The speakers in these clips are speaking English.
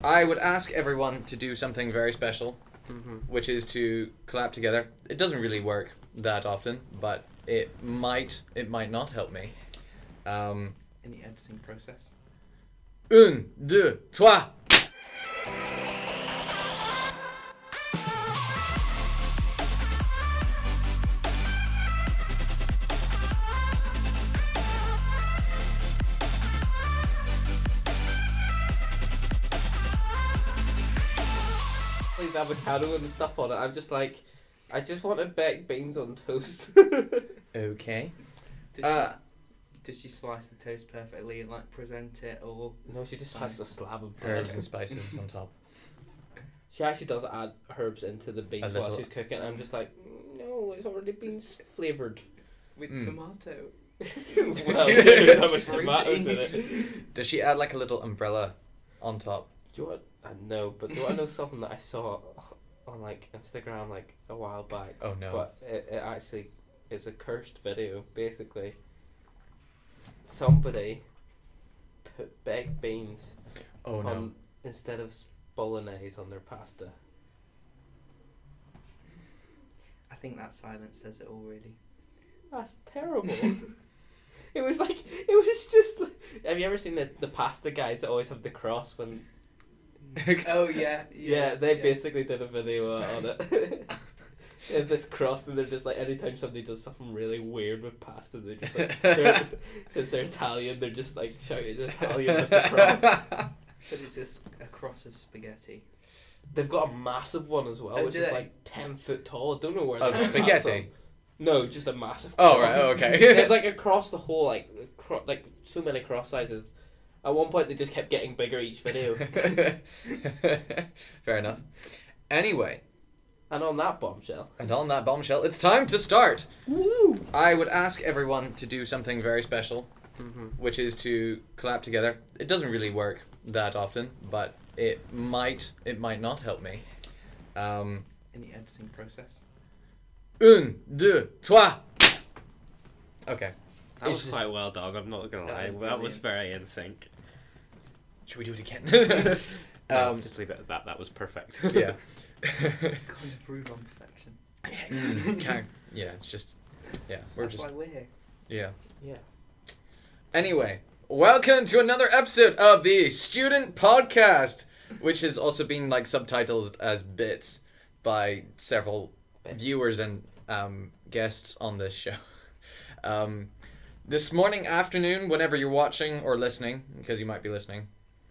I would ask everyone to do something very special, Mm-hmm. which is to clap together. It doesn't really work that often, but it might it might not help me. Um, in the editing process. un, deux, trois. Avocado and stuff on it. I'm just like, I just wanted baked beans on toast. Okay. Did, Uh, she, did she slice the toast perfectly and like present it or? no, she just has a slab of Herbs bread. and spices on top. She actually does add herbs into the beans while she's cooking. I'm just like, "Mm, no, it's already beans flavored. With Mm. tomato. well, there's so much Fruity. tomatoes in it. Does she add like a little umbrella on top? Do you want? I know, but do you want to know something that I saw on like Instagram like a while back? Oh no. But it, it actually is a cursed video. Basically, somebody put baked beans oh no. on instead of bolognese on their pasta. I think that silence says it all really. That's terrible. it was like it was just. Like, have you ever seen the the pasta guys that always have the cross when? Mm. oh yeah, Yeah, they basically did a video on it. Have this cross, and they're just like anytime somebody does something really weird with pasta, they're just like they're, since they're Italian, they're just like shouting Italian with the cross. But it's just a cross of spaghetti. They've got a massive one as well, Oh, which is they? like ten foot tall. I don't know where Of they spaghetti? No, just a massive. Oh cross. right. Oh, they okay. like across the whole like cro- like so many cross sizes. At one point, they just kept getting bigger each video. Fair enough. Anyway, and on that bombshell, and on that bombshell, it's time to start. woo! I would ask everyone to do something very special, Mm-hmm. which is to clap together. It doesn't really work that often, but it might it might not help me. Um, In the editing process. un, deux, trois. That Okay. It's was just- quite well done. I'm not gonna That lie. was That was very in sync. Should we do it again? No, um, just leave it at that. That was perfect. yeah. Can't improve on perfection. Mm, can't- yeah, it's just yeah, we're That's just why we're here. yeah. Yeah. Anyway, welcome to another episode of the Student Podcast, which has also been like subtitled as bits by several Bits. viewers and um, guests on this show. Um, this morning, afternoon, whenever you're watching or listening, because you might be listening,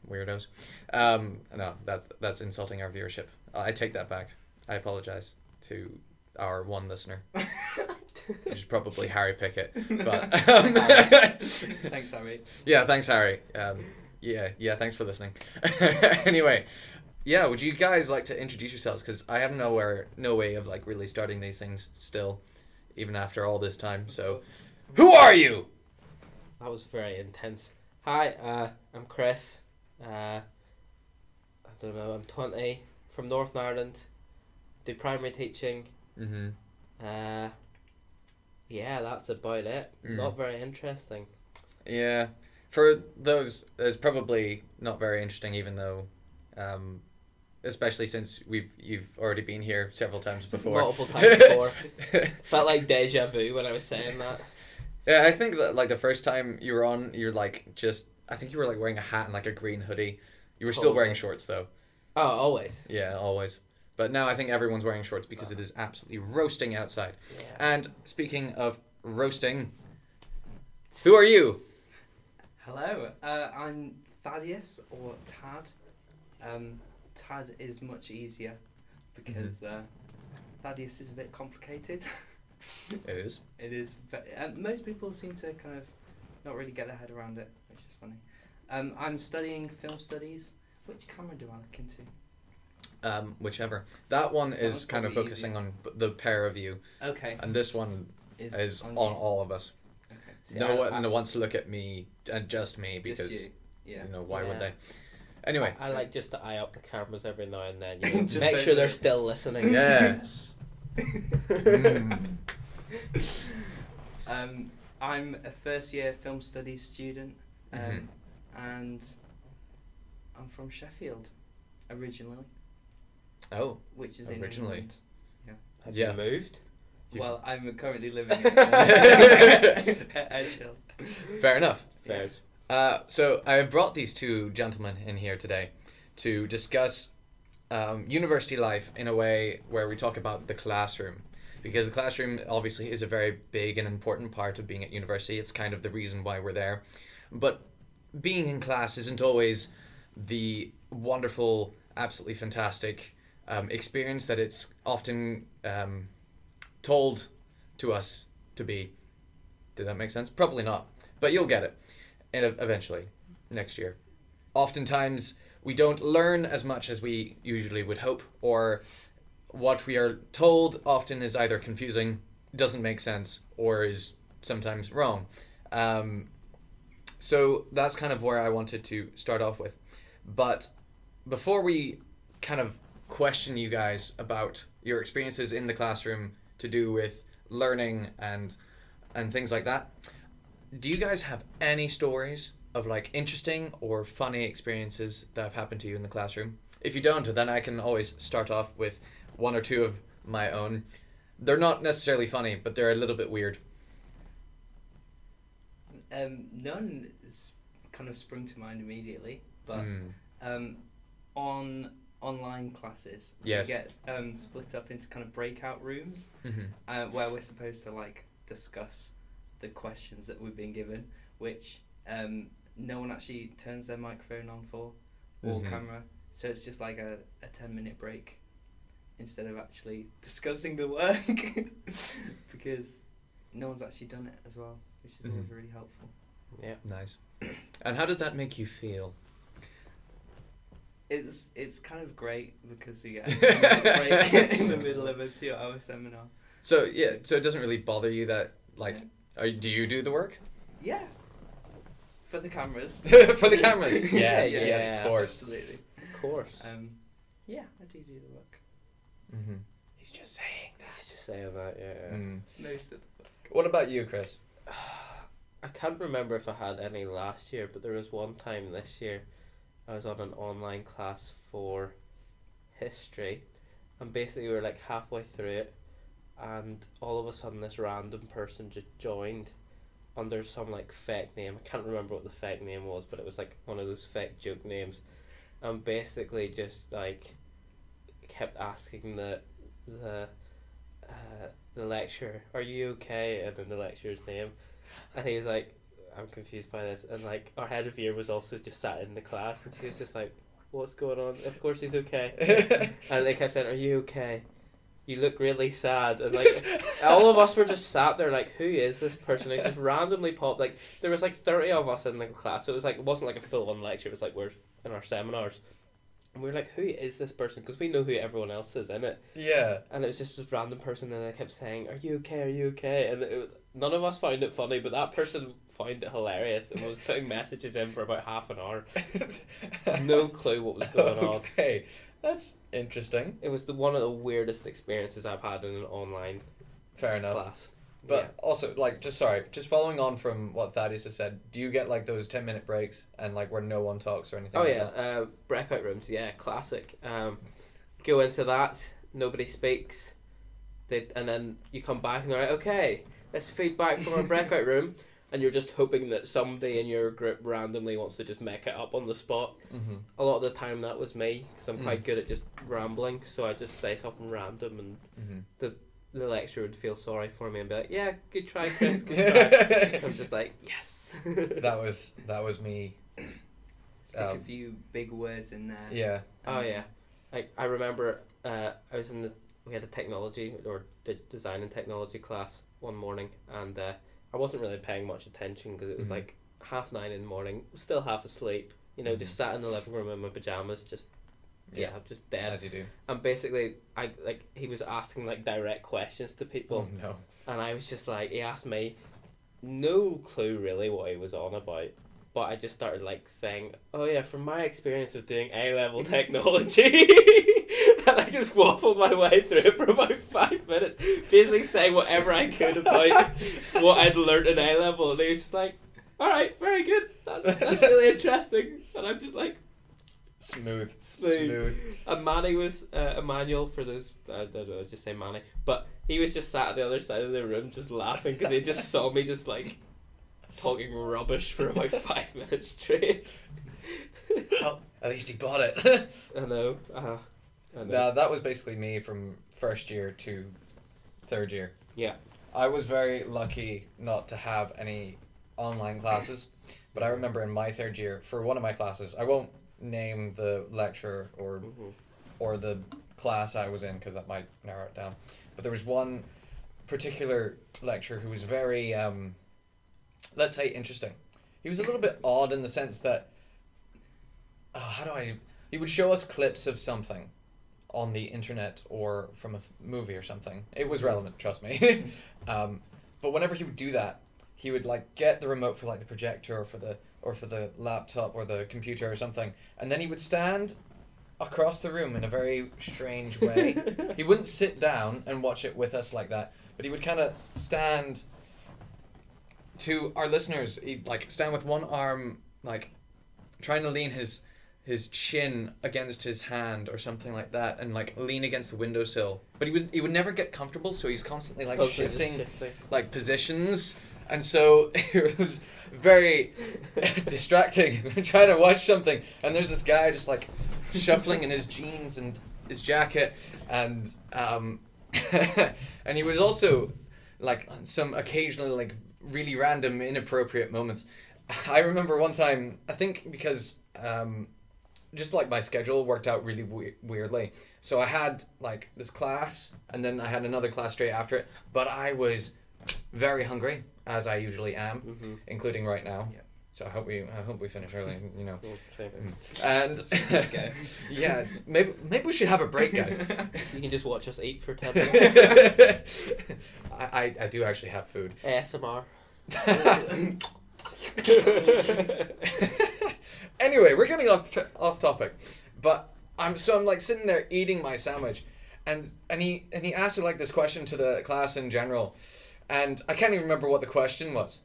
weirdos. Um, no, that's that's insulting our viewership. I take that back. I apologize to our one listener, which is probably Harry Pickett. But um, Thanks, Harry. yeah, thanks, Harry. Um, yeah, yeah, thanks for listening. anyway, yeah, would you guys like to introduce yourselves? Because I have nowhere, no way of like really starting these things still, even after all this time. So, who are you? That was very intense. Hi, uh, I'm Chris. Uh, I don't know. I'm twenty from Northern Ireland. Do primary teaching. Mm-hmm. Uh, yeah, that's about it. Mm. Not very interesting. Yeah, for those, it's probably not very interesting, even though, um, especially since we've you've already been here several times before. Multiple times before. Felt like deja vu when I was saying that. Yeah, I think that like the first time you were on, you're like just. I think you were like wearing a hat and like a green hoodie. You were still wearing shorts though. Oh, always. Yeah, always. But now I think everyone's wearing shorts because it is absolutely roasting outside. Yeah. And speaking of roasting, who are you? Hello, uh, I'm Thaddeus or Tad. Um, Tad is much easier because uh, Thaddeus is a bit complicated. It is. it is. Ve- uh, most people seem to kind of not really get their head around it, which is funny. Um, I'm studying film studies. Which camera do I look into? Um, whichever. That one That is one's kind of focusing easier. on the pair of you, Okay. and this one Is, is on you. all of us. Okay. See, no I- one I- wants to look at me and just me just because you. Yeah. you know why would they? Anyway, I like just to eye up the cameras every now and then. You know, make don't sure they're still listening. yes. Mm. Um, I'm a first year film studies student, um, Mhm. and I'm from Sheffield. originally, Oh, which is in Originally. England. Have Yeah. you moved? You've- Well, I'm currently living in Edgehill. fair enough. Fair. Uh, so I have brought these two gentlemen in here today to discuss um, university life in a way where we talk about the classroom. Because the classroom obviously is a very big and important part of being at university. It's kind of the reason why we're there. But being in class isn't always the wonderful, absolutely fantastic um, experience that it's often um, told to us to be. Did that make sense? Probably not, but you'll get it and eventually next year. Oftentimes, we don't learn as much as we usually would hope, or what we are told often is either confusing, doesn't make sense, or is sometimes wrong. Um, so that's kind of where I wanted to start off with. But before we kind of question you guys about your experiences in the classroom to do with learning and and things like that, do you guys have any stories of like interesting or funny experiences that have happened to you in the classroom? If you don't, then I can always start off with one or two of my own. They're not necessarily funny, but they're a little bit weird. Um, none is kind of sprung to mind immediately, but Mm. um, on online classes, Yes. we get um, split up into kind of breakout rooms Mhm. uh, where we're supposed to like discuss the questions that we've been given, which um, no one actually turns their microphone on for or Mhm. camera, so it's just like a, a ten minute break instead of actually discussing the work because no one's actually done it as well, which is always Mhm. really helpful. Yeah. Nice. And how does that make you feel? It's it's kind of great because we get a break in the middle of a two hour seminar. So yeah, so it doesn't really bother you that like, are, do you do the work Yeah. For the cameras. for the cameras? Yes, Yeah, yes, yeah. of course. Absolutely. Of course. Um, yeah, I do do the work. Mm-hmm. He's just saying Let's just say that, yeah. that. Mm. Most of the What about you, Chris? I can't remember if I had any last year, but there was one time this year I was on an online class for history, and basically we were like halfway through it, and all of a sudden this random person just joined under some like fake name. I can't remember what the fake name was, but it was like one of those fake joke names, and basically just like kept asking the the uh, the lecturer, "Are you okay?" and then the lecturer's name, and he was like, "I'm confused by this," and like our head of year was also just sat in the class, and she was just like, "What's going on?" Of course he's okay, and they kept saying, "Are you okay?" You look really sad, and like all of us were just sat there like, who is this person? Who just randomly popped. Like there was like thirty of us in the class, so it was like it wasn't like a full on lecture. It was like we're in our seminars, and we were like, who is this person? Because we know who everyone else is in it, yeah. and it was just this random person, and they kept saying, "Are you okay? Are you okay?" And it, none of us found it funny, but that person found it hilarious and was putting messages in for about half an hour. No clue what was going on. Okay, that's interesting. It was the one of the weirdest experiences I've had in an online Fair enough. class. But also, like, just sorry, just following on from what Thaddeus has said, do you get like those ten minute breaks and like where no one talks or anything? Oh like yeah, uh, breakout rooms. Yeah, classic. Um, go into that. Nobody speaks. They and then you come back and they're like, okay, let's feedback from our breakout room, and you're just hoping that somebody in your group randomly wants to just make it up on the spot. Mm-hmm. A lot of the time that was me because I'm quite Mm. good at just rambling, so I just say something random and Mm-hmm. the lecturer would feel sorry for me and be like, yeah, good try, Chris, good try. I'm just like, yes. that was that was me. Stick Um, a few big words in there. Yeah. Oh yeah, like I remember uh, I was in the we had a technology or de- design and technology class one morning, and uh, I wasn't really paying much attention because it was Mhm. like half nine in the morning, still half asleep. You know, just Mhm. sat in the living room in my pajamas, just yeah, just dead. As you do. And basically, I like he was asking like direct questions to people, Oh no. and I was just like, he asked me, no clue really what he was on about. But I just started like saying, "Oh yeah, from my experience of doing A level technology," and I just waffled my way through it for about five minutes, basically saying whatever I could about what I'd learned in A level, and he was just like, "All right, very good. That's that's really interesting," and I'm just like, Smooth. Smooth. Smooth. And Manny was uh, Emmanuel for those. I don't know. Just say Manny, but he was just sat at the other side of the room, just laughing because he just saw me just like talking rubbish for about five minutes straight. Well, at least he bought it. I know. Uh, I know. Nah, that was basically me from first year to third year. Yeah. I was very lucky not to have any online classes, but I remember in my third year, for one of my classes, I won't name the lecture or Mhm. or the class I was in because that might narrow it down. But there was one particular lecturer who was very, um, let's say, interesting. He was a little bit odd in the sense that, uh, how do I? He would show us clips of something on the internet or from a f- movie or something. It was relevant, trust me. um, but whenever he would do that, he would like get the remote for like the projector or for the or for the laptop or the computer or something, and then he would stand across the room in a very strange way. he wouldn't sit down and watch it with us like that, but he would kind of stand to our listeners. He'd like stand with one arm, like trying to lean his his chin against his hand or something like that, and like lean against the windowsill. But he was he would never get comfortable, so he's constantly like shifting shifting. like positions, and so it was very distracting trying to watch something. And there's this guy just like shuffling in his jeans and his jacket, and um, and he was also like some occasionally like really random inappropriate moments. I remember one time I think because um, just like my schedule worked out really we- weirdly. So I had like this class and then I had another class straight after it, but I was very hungry as I usually am, Mm-hmm. including right now. Yeah. So I hope we I hope we finish early, you know. Okay. And Okay. yeah, maybe maybe we should have a break, guys. You can just watch us eat for ten minutes. I, I, I do actually have food. ASMR. anyway, we're getting off tr- off topic, but I'm so I'm like sitting there eating my sandwich, and and he and he asked like this question to the class in general, and I can't even remember what the question was,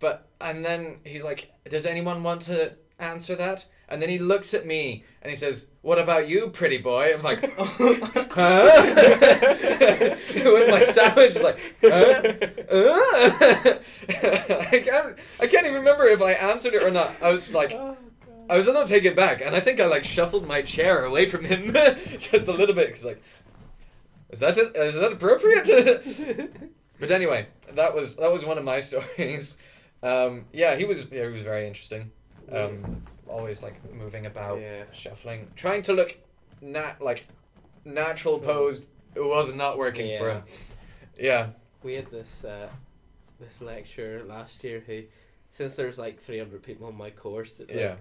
but and then he's like, "Does anyone want to answer that?" And then he looks at me and he says, "What about you, pretty boy?" I'm like, "Huh?" With my sandwich, like, "Huh?" Uh? I can't. I can't even remember if I answered it or not. I was like, I was gonna take it back, and I think I like shuffled my chair away from him just a little bit. Cause like, is that it? Is that appropriate? But anyway, that was that was one of my stories. Um, yeah, he was yeah, he was very interesting. Um, always like moving about, Yeah. shuffling, trying to look nat like natural posed. It was not working for him. Yeah. We had this uh, this lecturer last year who, since there's like three hundred people on my course, like, Yeah.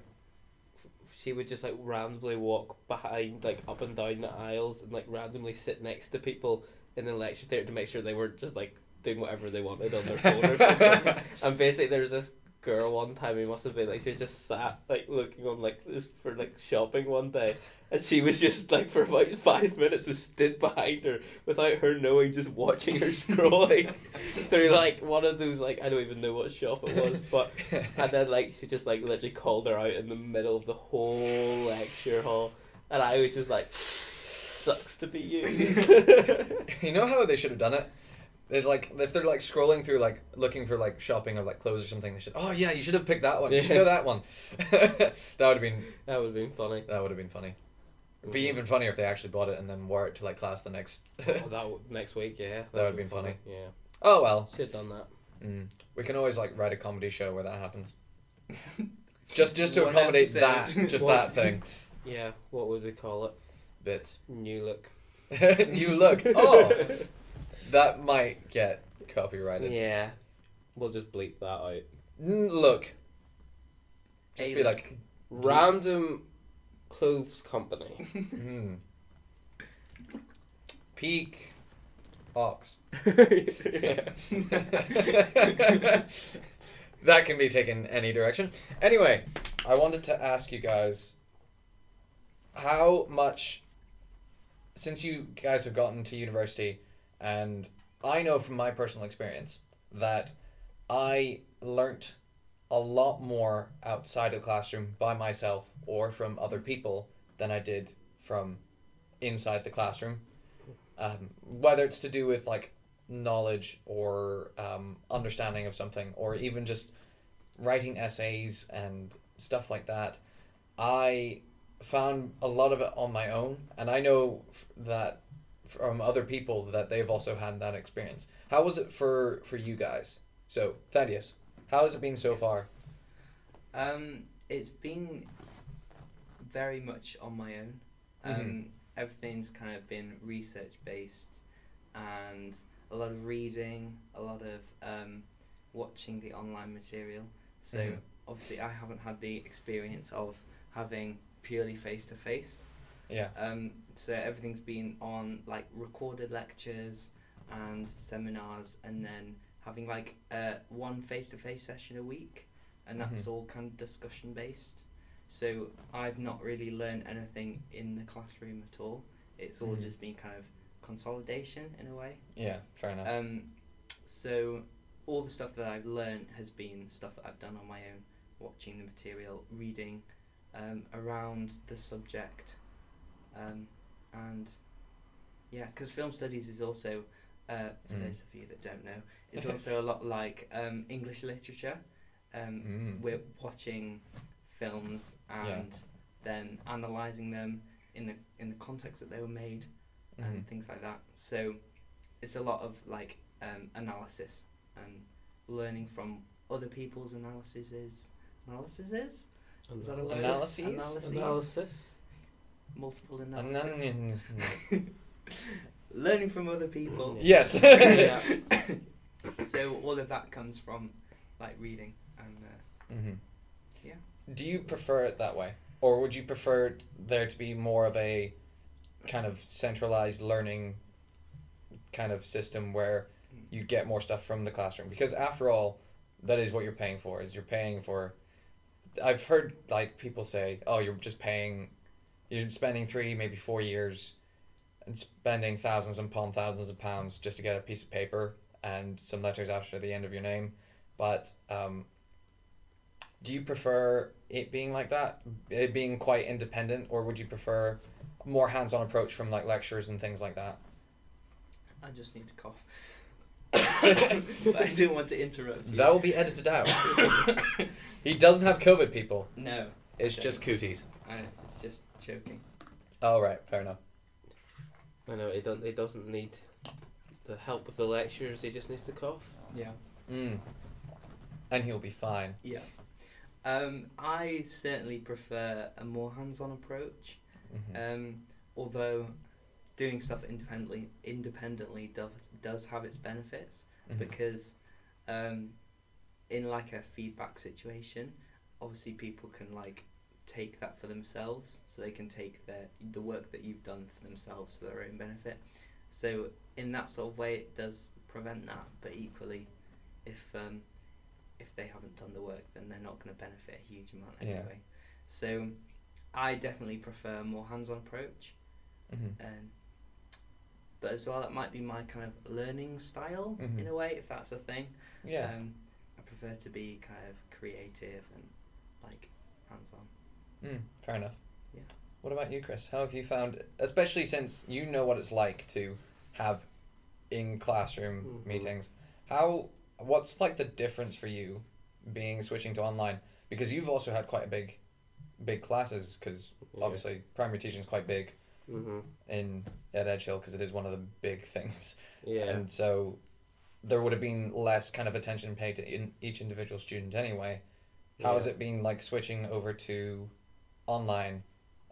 she would just like randomly walk behind, like up and down the aisles, and like randomly sit next to people in the lecture theatre to make sure they weren't just like doing whatever they wanted on their phone or something. and basically, there was this girl one time who must have been like she was just sat like looking on like for like shopping one day and she was just like for about five minutes was stood behind her without her knowing just watching her scrolling through like one of those like I don't even know what shop it was but and then like she just like literally called her out in the middle of the whole lecture hall and I was just like sucks to be you you know how they should have done it? It's like if they're like scrolling through like looking for like shopping or like clothes or something, they should. Oh yeah, you should have picked that one. You should go that one. that would have been that would have been funny that would have been funny. It'd be even funnier if they actually bought it and then wore it to like class the next. oh, that w- next week yeah That would've been funny. yeah oh well, should have done that mm. we can always like write a comedy show where that happens. Just just to One accommodate episode. that, just that thing. yeah what would we call it Bits. new look New look. Oh, that might get copyrighted. Yeah, we'll just bleep that out. Look. Just Hey, be look. like, Random clothes company. hmm. Peak ox. yeah. that can be taken any direction. Anyway, I wanted to ask you guys how much since you guys have gotten to university and I know from my personal experience that I learnt a lot more outside of the classroom by myself or from other people than I did from inside the classroom. Um, whether it's to do with like knowledge or um, understanding of something or even just writing essays and stuff like that, I found a lot of it on my own, and I know that from other people that they've also had that experience. How was it for for you guys? So Thaddeus, how has it been so Yes. far? Um, it's been very much on my own. Um, Mhm. Everything's kind of been research based, and a lot of reading, a lot of um, watching the online material. So Mhm. obviously, I haven't had the experience of having purely face to face. Yeah. Um, so everything's been on like recorded lectures and seminars, and then having like uh, one face to face session a week, and that's Mhm. all kind of discussion based. So I've not really learned anything in the classroom at all. It's all Mhm. just been kind of consolidation in a way. Yeah, fair enough. Um, so all the stuff that I've learned has been stuff that I've done on my own, watching the material, reading um, around the subject, um, and yeah, because film studies is also, uh, for Mm. those of you that don't know, it's also a lot like um, English literature. Um, Mm. We're watching films and Yeah. then analysing them in the in the context that they were made Mhm. and things like that. So it's a lot of like um, analysis and learning from other people's analyses. Analyses? Is that a word? Analyses? Analyses. Analysis. Multiple And analysis. learning from other people. yes. So all of that comes from like reading and uh, hmm Yeah. Do you prefer it that way, or would you prefer there to be more of a kind of centralized learning kind of system where you get more stuff from the classroom? Because after all, that is what you're paying for. Is you're paying for. I've heard like people say, "Oh, you're just paying, you're spending three, maybe four years, and spending thousands upon thousands of pounds just to get a piece of paper and some letters after the end of your name." But um, do you prefer it being like that, it being quite independent, or would you prefer a more hands-on approach from like lectures and things like that? I just need to cough. I didn't want to interrupt you. That will be edited out. he doesn't have COVID, people. no, It's just cooties. I, it's just joking. Oh right, fair enough. I know he doesn't. He doesn't need the help of the lecturers. He just needs to cough. Yeah. Mm. And he'll be fine. Yeah. Um, I certainly prefer a more hands-on approach. Mhm. Um, although doing stuff independently independently does does have its benefits Mhm. because um, in like a feedback situation, obviously people can like take that for themselves, so they can take their the work that you've done for themselves for their own benefit. So in that sort of way, it does prevent that. But equally, if um, if they haven't done the work, then they're not going to benefit a huge amount Yeah. anyway. So I definitely prefer a more hands-on approach. Mhm. Um, but as well, that might be my kind of learning style Mhm. in a way, if that's a thing. Yeah. Um, I prefer to be kind of creative and like hands-on. Mm, fair enough. Yeah. What about you, Chris? How have you found, especially since you know what it's like to have in classroom Mhm. meetings? How what's like the difference for you being switching to online? Because you've also had quite a big, big classes. Because obviously primary teaching is quite big Mm-hmm. in at Edgehill because it is one of the big things. Yeah. And so there would have been less kind of attention paid to in each individual student anyway. How has it been like switching over to online?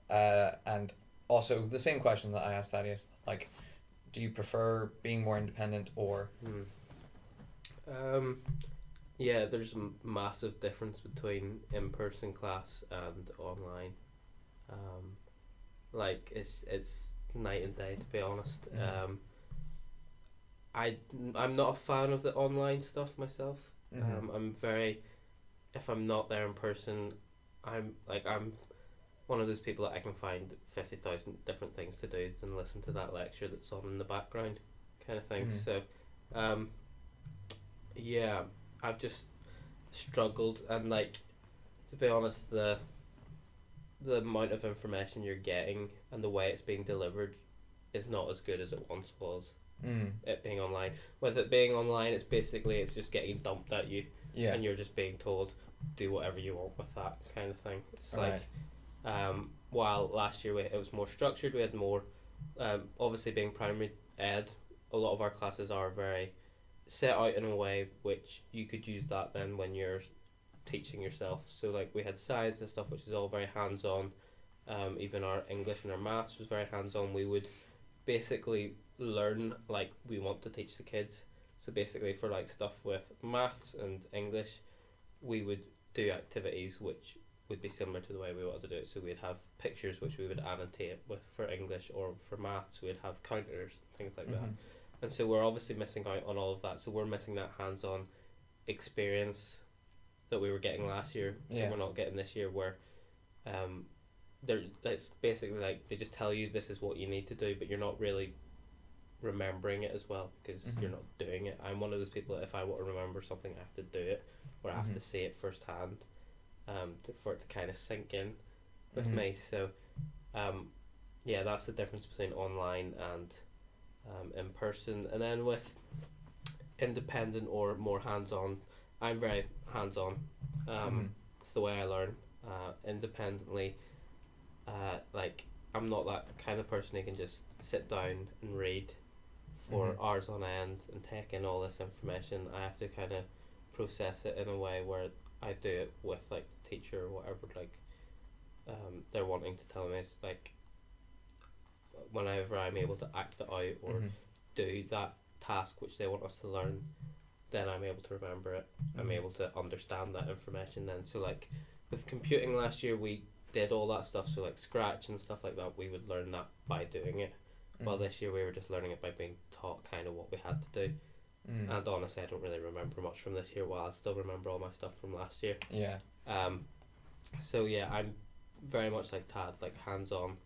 Uh, and also the same question that I asked Thaddeus, like, do you prefer being more independent or Hmm. Um, yeah, there's a massive difference between in-person class and online. Um, like it's it's night and day to be honest. Mhm. Um, I I'm not a fan of the online stuff myself. Mhm. Um, I'm very, if I'm not there in person, I'm like I'm one of those people that I can find fifty thousand different things to do than listen to that lecture that's on in the background, kind of thing. Mhm. So, um, yeah, I've just struggled and like to be honest the the amount of information you're getting and the way it's being delivered is not as good as it once was Mm. it being online with it being online it's basically it's just getting dumped at you Yeah. and you're just being told do whatever you want with that kind of thing it's Right. like um, while last year we, it was more structured we had more um, obviously being primary ed a lot of our classes are very set out in a way which you could use that then when you're teaching yourself. So like we had science and stuff which is all very hands-on. Um, even our english and our maths was very hands-on. We would basically learn like we want to teach the kids. So basically for like stuff with maths and english we would do activities which would be similar to the way we wanted to do it. So we'd have pictures which we would annotate with for English or for maths we'd have counters, things like that. Mhm. And so we're obviously missing out on all of that. So we're missing that hands on experience that we were getting last year Yeah. that we're not getting this year where um they're it's basically like they just tell you this is what you need to do but you're not really remembering it as well because you're Mhm. not doing it. I'm one of those people that if I want to remember something I have to do it or I have Mhm. to see it firsthand um, to, for it to kind of sink in with Mhm. me. So, um, yeah, that's the difference between online and um, in person. And then with independent or more hands on, I'm very hands on. Um, Mhm. It's the way I learn. Uh, independently, uh, like I'm not that kind of person who can just sit down and read for Mhm. hours on end and take in all this information. I have to kind of process it in a way where I do it with like teacher or whatever like um, they're wanting to tell me. It's like whenever I'm able to act it out or Mhm. do that task which they want us to learn, then I'm able to remember it. I'm Mhm. able to understand that information then. So like with computing last year we did all that stuff so like scratch and stuff like that we would learn that by doing it. Well Mhm. this year we were just learning it by being taught kind of what we had to do. Mm. And honestly I don't really remember much from this year while I still remember all my stuff from last year. yeah. Um, so yeah, I'm very much like Tad, like hands on,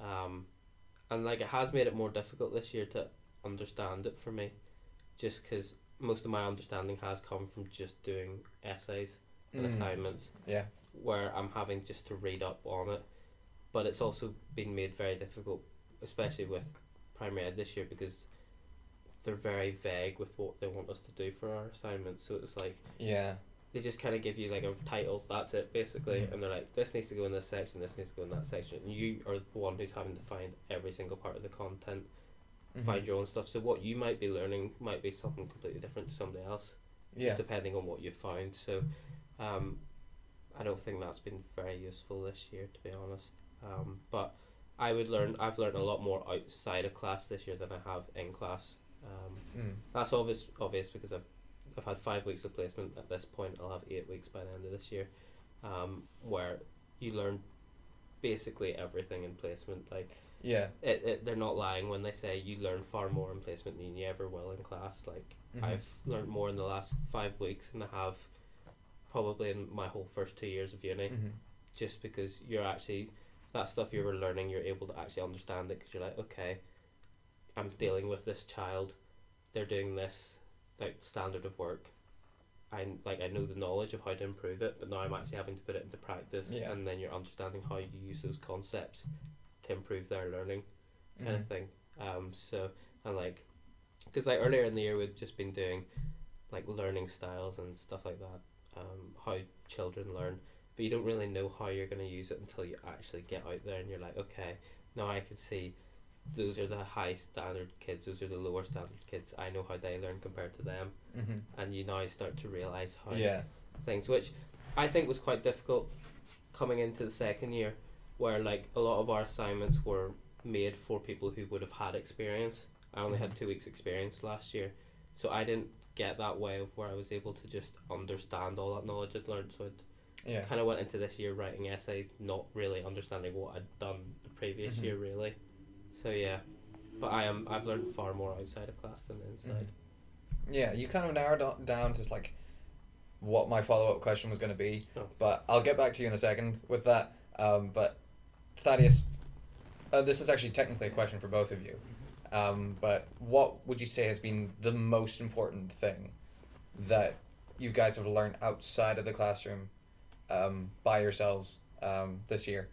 um, and like it has made it more difficult this year to understand it for me, just because most of my understanding has come from just doing essays and Mm. assignments, Yeah. where I'm having just to read up on it, but it's also been made very difficult, especially with primary ed this year because they're very vague with what they want us to do for our assignments. So it's like Yeah. They just kind of give you like a title that's it basically Mhm. and they're like this needs to go in this section this needs to go in that section and you are the one who's having to find every single part of the content Mhm. find your own stuff so what you might be learning might be something completely different to somebody else Yeah. just depending on what you found so um, I don't think that's been very useful this year to be honest um, but I would learn I've learned a lot more outside of class this year than I have in class um, Mm. that's obvious obvious because I've I've had five weeks of placement at this point. I'll have eight weeks by the end of this year, um, where you learn basically everything in placement. Like Yeah. it, it, they're not lying when they say you learn far more in placement than you ever will in class. Like Mhm. I've learned more in the last five weeks than I have probably in my whole first two years of uni Mhm. just because you're actually that stuff you were learning you're able to actually understand it because you're like okay i'm dealing with this child they're doing this like standard of work i like i know the knowledge of how to improve it but now i'm actually having to put it into practice Yeah. and then you're understanding how you use those concepts to improve their learning kind Mhm. of thing um so and like because like earlier in the year we'd just been doing like learning styles and stuff like that um how children learn but you don't really know how you're going to use it until you actually get out there and you're like okay now i can see those are the high standard kids those are the lower standard kids i know how they learn compared to them Mhm. and you now start to realize how Yeah. things which i think was quite difficult coming into the second year where like a lot of our assignments were made for people who would have had experience i only had Mhm. two weeks experience last year so i didn't get that way of where i was able to just understand all that knowledge i'd learned so i Yeah. kind of went into this year writing essays not really understanding what i'd done the previous Mhm. year really so yeah but i am i've learned far more outside of class than inside Yeah, you kind of narrowed down to like what my follow up question was going to be, Oh. but I'll get back to you in a second with that. Um, but Thaddeus, uh, this is actually technically a question for both of you. Um, but what would you say has been the most important thing that you guys have learned outside of the classroom um, by yourselves um, this year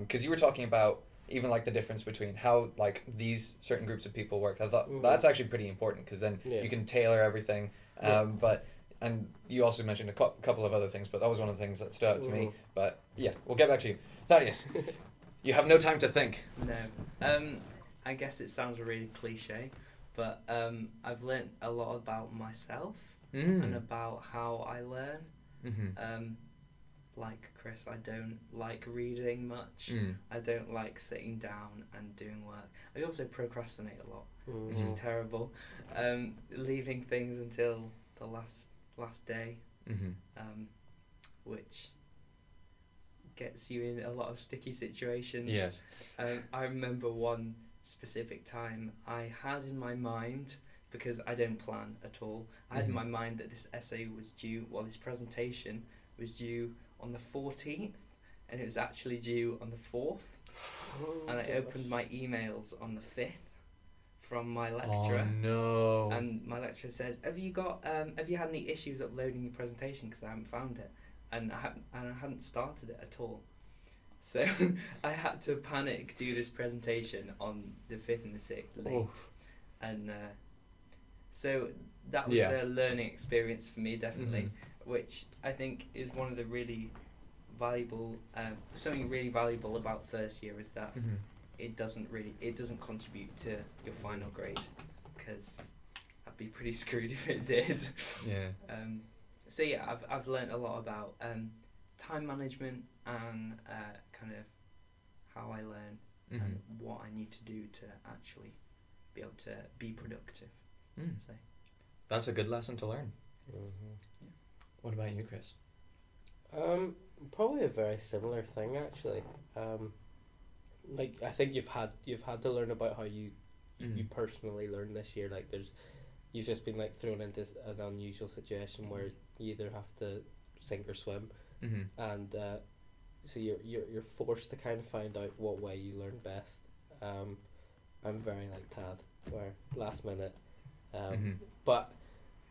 because you were talking about even like the difference between how like these certain groups of people work i thought Mhm. that's actually pretty important because then Yeah. you can tailor everything um, Yeah. but and you also mentioned a cou- couple of other things but that was one of the things that stood out to me Mhm. but yeah we'll get back to you thaddeus you have no time to think No. Um, I guess it sounds really cliche, but um, I've learnt a lot about myself and mm. about how I learn. mm-hmm. Um, like Chris, I don't like reading much. mm. I don't like sitting down and doing work. I also procrastinate a lot, which is terrible. Um, leaving things until the last last day, Mm-hmm. um, which gets you in a lot of sticky situations. yes Um, I remember one specific time I had in my mind because I don't plan at all. I had in Mhm. my mind that this essay was due, well, this presentation was due on the fourteenth, and it was actually due on the fourth. Oh, And I gosh. opened my emails on the fifth from my oh lecturer. no And my lecturer said, "Have you got? Um, have you had any issues uploading your presentation? Because I haven't found it, and I hadn't, and I hadn't started it at all. So I had to panic do this presentation on the fifth and the sixth late, Oof. and uh, so that was Yeah. a learning experience for me definitely, Mhm. Which I think is one of the really valuable, um, something really valuable about first year is that Mhm. it doesn't really it doesn't contribute to your final grade because I'd be pretty screwed if it did. yeah Um, so yeah, I've I've learned a lot about um, time management and uh, kind of how I learn mm-hmm. and what I need to do to actually be able to be productive. mm. I'd say. that's a good lesson to learn Mhm. What about you chris Um, probably a very similar thing actually. Um, like I think you've had you've had to learn about how you you Mhm. personally learn this year. Like there's you've just been like thrown into an unusual situation where you either have to sink or swim, mm-hmm. and uh, so you're you're you're forced to kind of find out what way you learn best. Um, I'm very like Tad, where last minute. Um, Mhm. But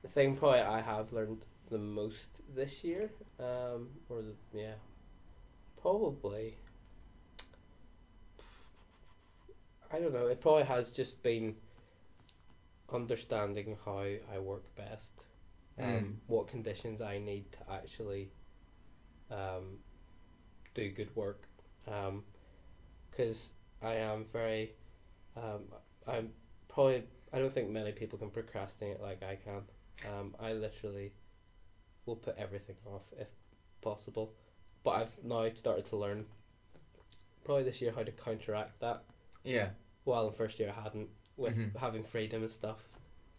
the thing probably I have learned the most this year, um, or the yeah, probably. I don't know. It probably has just been understanding how I work best, um, Mm. what conditions I need to actually um, do good work, because I am very, um, I'm probably I don't think many people can procrastinate like I can. Um, I literally will put everything off if possible, but I've now started to learn probably this year how to counteract that. yeah While in first year I hadn't with Mhm. having freedom and stuff.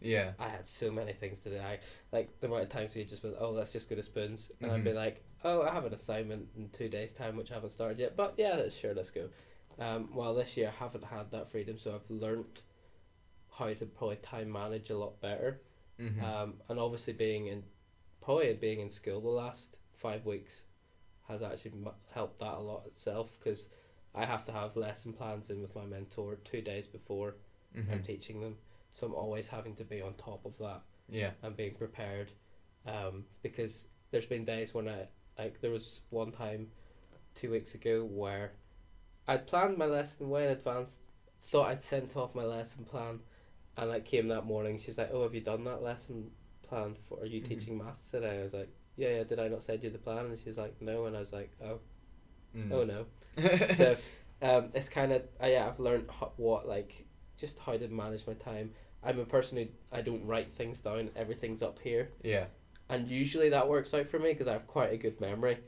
yeah I had so many things to do. I like the amount of times we just been, oh, let's just go to spoons, and I'd Mhm. be like, oh, I have an assignment in two days' time which I haven't started yet, but yeah, let's sure, let's go. Um, while this year I haven't had that freedom, so I've learnt how to probably time manage a lot better. mm-hmm. Um, and obviously being in, probably being in school the last five weeks, has actually helped that a lot itself because I have to have lesson plans in with my mentor two days before mm-hmm. I'm teaching them, so I'm always having to be on top of that yeah and being prepared um, because there's been days when I like there was one time two weeks ago where I'd planned my lesson way in advance thought I'd sent off my lesson plan and like came that morning she was like oh have you done that lesson plan for are you Mhm. teaching maths today I was like yeah yeah did I not send you the plan and she was like no and I was like oh Mm. oh no so um, it's kind of uh, yeah I've learned what like just how to manage my time I'm a person who I don't write things down everything's up here yeah and usually that works out for me because I have quite a good memory.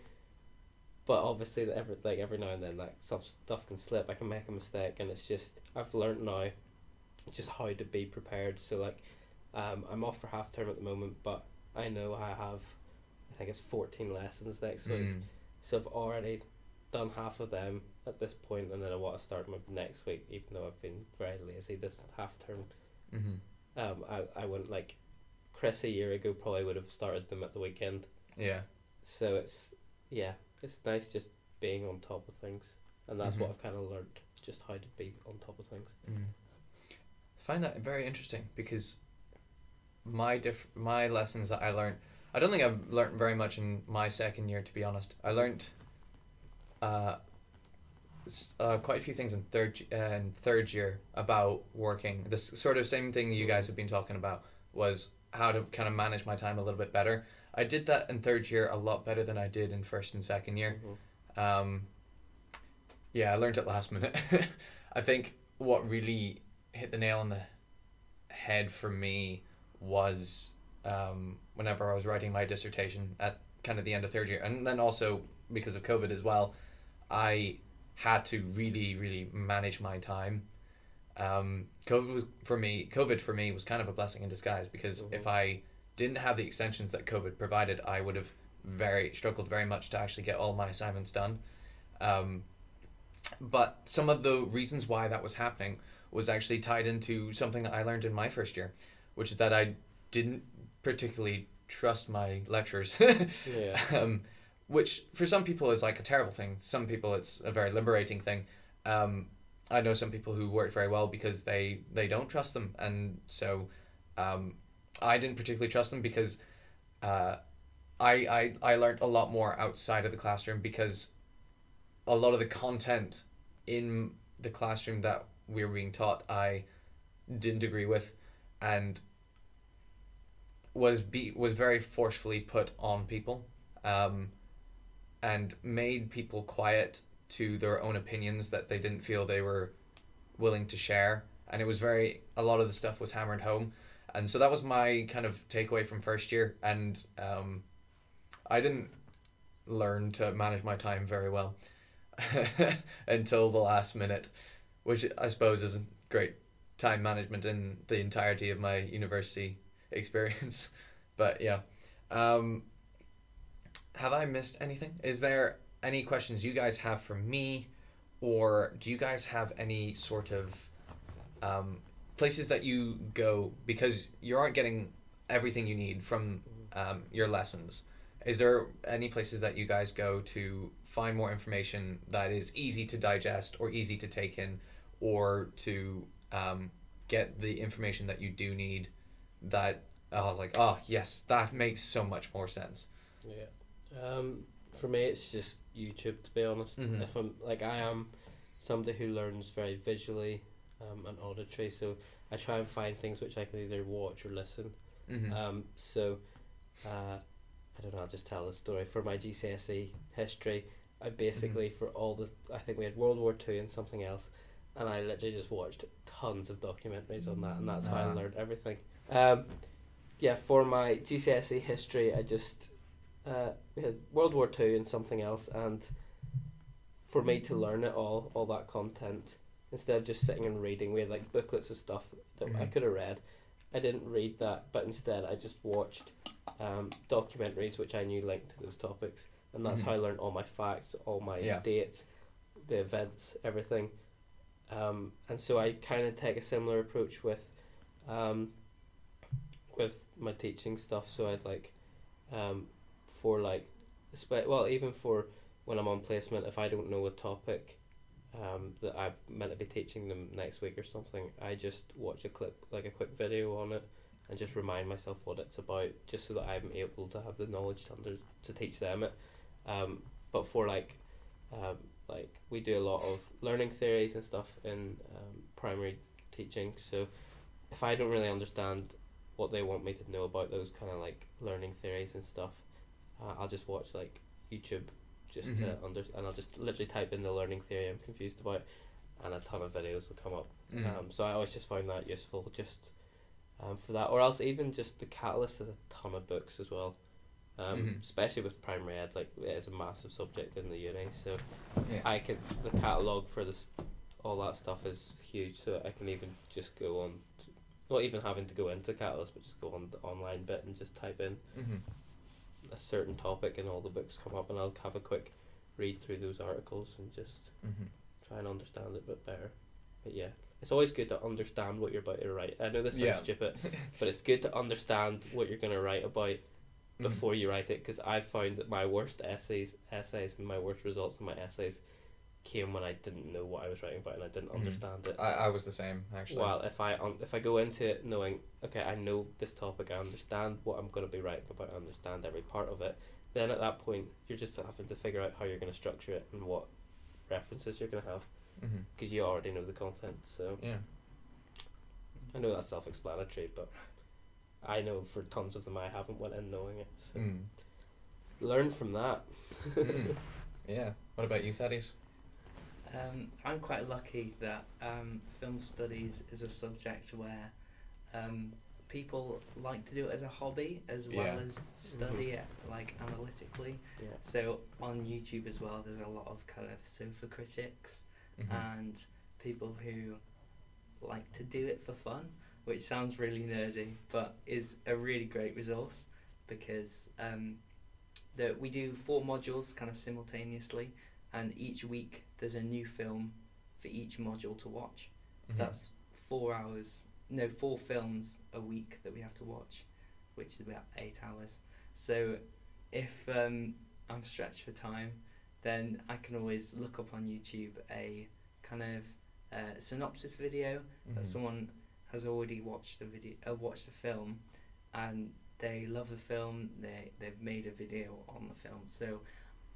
But obviously, that every like every now and then, like some stuff can slip. I can make a mistake, and it's just I've learned now, just how to be prepared. So like, um, I'm off for half term at the moment, but I know I have, I think it's fourteen lessons next week. Mm. So I've already done half of them at this point, and then I want to start my next week, even though I've been very lazy this half term Mm-hmm. um, I, I wouldn't like Chris a year ago probably would have started them at the weekend. yeah So it's yeah, it's nice just being on top of things, and that's what Mhm. I've kind of learned just how to be on top of things. Mm. I find that very interesting because my diff- my lessons that I learned I don't think I've learned very much in my second year, to be honest. I learned uh, uh, quite a few things in third uh, in third year about working. This sort of same thing you guys have been talking about was how to kind of manage my time a little bit better. I did that in third year a lot better than I did in first and second year. Mhm. Um, yeah, I learned it last minute. I think what really hit the nail on the head for me was um, whenever I was writing my dissertation at kind of the end of third year, and then also because of COVID as well, I had to really, really manage my time. Um, COVID was for me. COVID for me was kind of a blessing in disguise because Mhm. if I didn't have the extensions that COVID provided, I would have very struggled very much to actually get all my assignments done. Um, but some of the reasons why that was happening was actually tied into something that I learned in my first year, which is that I didn't particularly trust my lecturers. Yeah. um, which for some people is like a terrible thing. Some people it's a very liberating thing. Um, I know some people who work very well because they they don't trust them, and so um, I didn't particularly trust them because uh, I, I I learned a lot more outside of the classroom because a lot of the content in the classroom that we were being taught I didn't agree with, and was be was very forcefully put on people, um, and made people quiet to their own opinions that they didn't feel they were willing to share, and it was very a lot of the stuff was hammered home, and so that was my kind of takeaway from first year, and um, I didn't learn to manage my time very well until the last minute, which I suppose isn't great time management in the entirety of my university experience. but yeah. Um, have I missed anything? Is there any questions you guys have for me? Or do you guys have any sort of um, places that you go because you aren't getting everything you need from um, your lessons? Is there any places that you guys go to find more information that is easy to digest or easy to take in or to um, get the information that you do need that I was like, oh, yes, that makes so much more sense. Yeah. Um, for me, it's just YouTube. To be honest, Mhm. if I'm like I am somebody who learns very visually um, and auditory, so I try and find things which I can either watch or listen. Mm-hmm. Um, so, uh, I don't know. I'll just tell the story for my GCSE history. I basically for all the I think we had World War Two and something else, and I literally just watched tons of documentaries on that, and that's how I Ah. learned everything. Um, yeah, for my GCSE history, I just uh, we had World War Two and something else, and for me to learn it all, all that content, instead of just sitting and reading, we had like booklets of stuff that I Mhm. could have read. I didn't read that, but instead I just watched um, documentaries which I knew linked to those topics, and that's how I learned all my facts, all my Yeah. dates, the events, everything. Um, and so I kind of take a similar approach with, um, with my teaching stuff. So I'd like, um, for like, well, even for when I'm on placement, if I don't know a topic, um, that I'm meant to be teaching them next week or something, I just watch a clip, like a quick video on it, and just remind myself what it's about, just so that I'm able to have the knowledge to under to teach them it. Um, but for like, um, like we do a lot of learning theories and stuff in um, primary teaching. So if I don't really understand what they want me to know about those kind of like learning theories and stuff, uh, I'll just watch like YouTube just Mhm. to under and I'll just literally type in the learning theory I'm confused about, and a ton of videos will come up. Mhm. Um, so I always just find that useful just um, for that, or else even just the Catalyst has a ton of books as well. Um, Mhm. especially with primary ed, like it is a massive subject in the uni. So Yeah. I can the catalog for this, all that stuff is huge. So I can even just go on, not even having to go into Catalyst, but just go on the online bit and just type in Mm-hmm. a certain topic, and all the books come up, and I'll have a quick read through those articles and just Mm-hmm. try and understand it a bit better. But yeah, it's always good to understand what you're about to write. I know this sounds Yeah. stupid, but it's good to understand what you're going to write about before you write it because I found that my worst essays, essays, and my worst results in my essays came when I didn't know what I was writing about and I didn't Mhm. understand it. I, I was the same actually. Well, if I un- if I go into it knowing okay, I know this topic, I understand what I'm going to be writing about, I understand every part of it. Then at that point, you're just having to figure out how you're going to structure it and what references you're going to have because you already know the content. So Yeah. I know that's self-explanatory, but I know for tons of them I haven't went in knowing it. So Mm. learn from that. Mm. Yeah. What about you, Thaddeus? Um, I'm quite lucky that um, film studies is a subject where um, people like to do it as a hobby as well Yeah. as study it like analytically. Yeah. So on YouTube as well, there's a lot of kind of sofa critics Mhm. and people who like to do it for fun, which sounds really nerdy, but is a really great resource because um, the, we do four modules kind of simultaneously, and each week there's a new film for each module to watch. So Mhm. that's four hours, no, four films a week that we have to watch, which is about eight hours. So if um, I'm stretched for time, then I can always look up on YouTube a kind of uh, synopsis video that Mhm. someone has already watched the video, uh, watched the film, and they love the film. They they've made a video on the film, so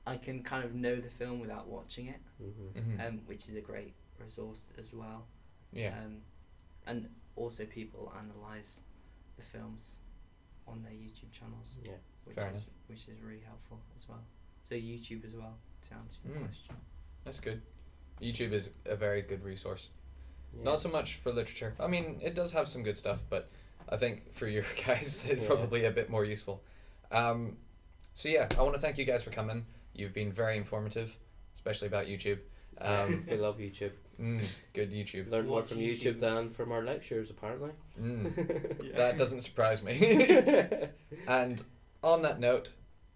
I can kind of know the film without watching it, Mm-hmm. Mhm. um, which is a great resource as well. yeah. Um, and also people analyze the films on their YouTube channels, Yeah. which Fair is enough. which is really helpful as well. So YouTube as well to answer your Mm. question. That's good. YouTube is a very good resource. Yeah. Not so much for literature. I mean, it does have some good stuff, but I think for your guys, it's Yeah. probably a bit more useful. Um, so yeah, I want to thank you guys for coming. You've been very informative, especially about YouTube. Um, we love YouTube. mm, good YouTube. Learn more from YouTube YouTube. than from our lectures, apparently. Mm, That doesn't surprise me. and on that note,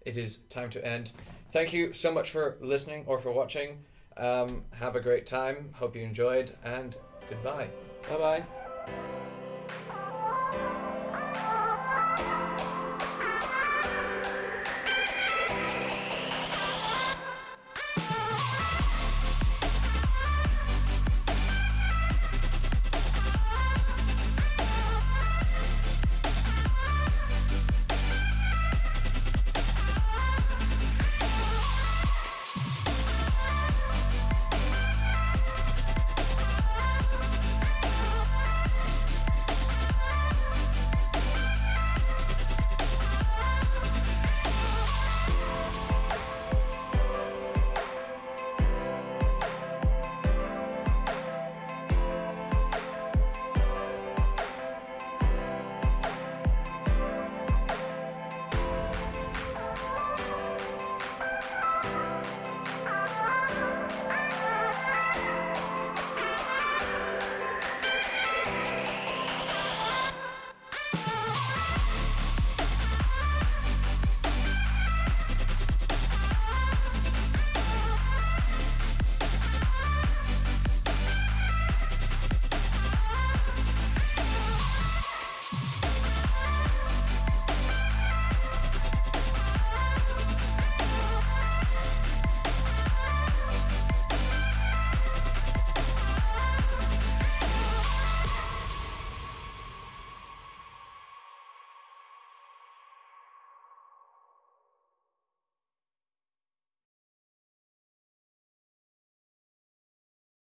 it is time to end. Thank you so much for listening or for watching. Um, have a great time. Hope you enjoyed, and goodbye. Bye bye.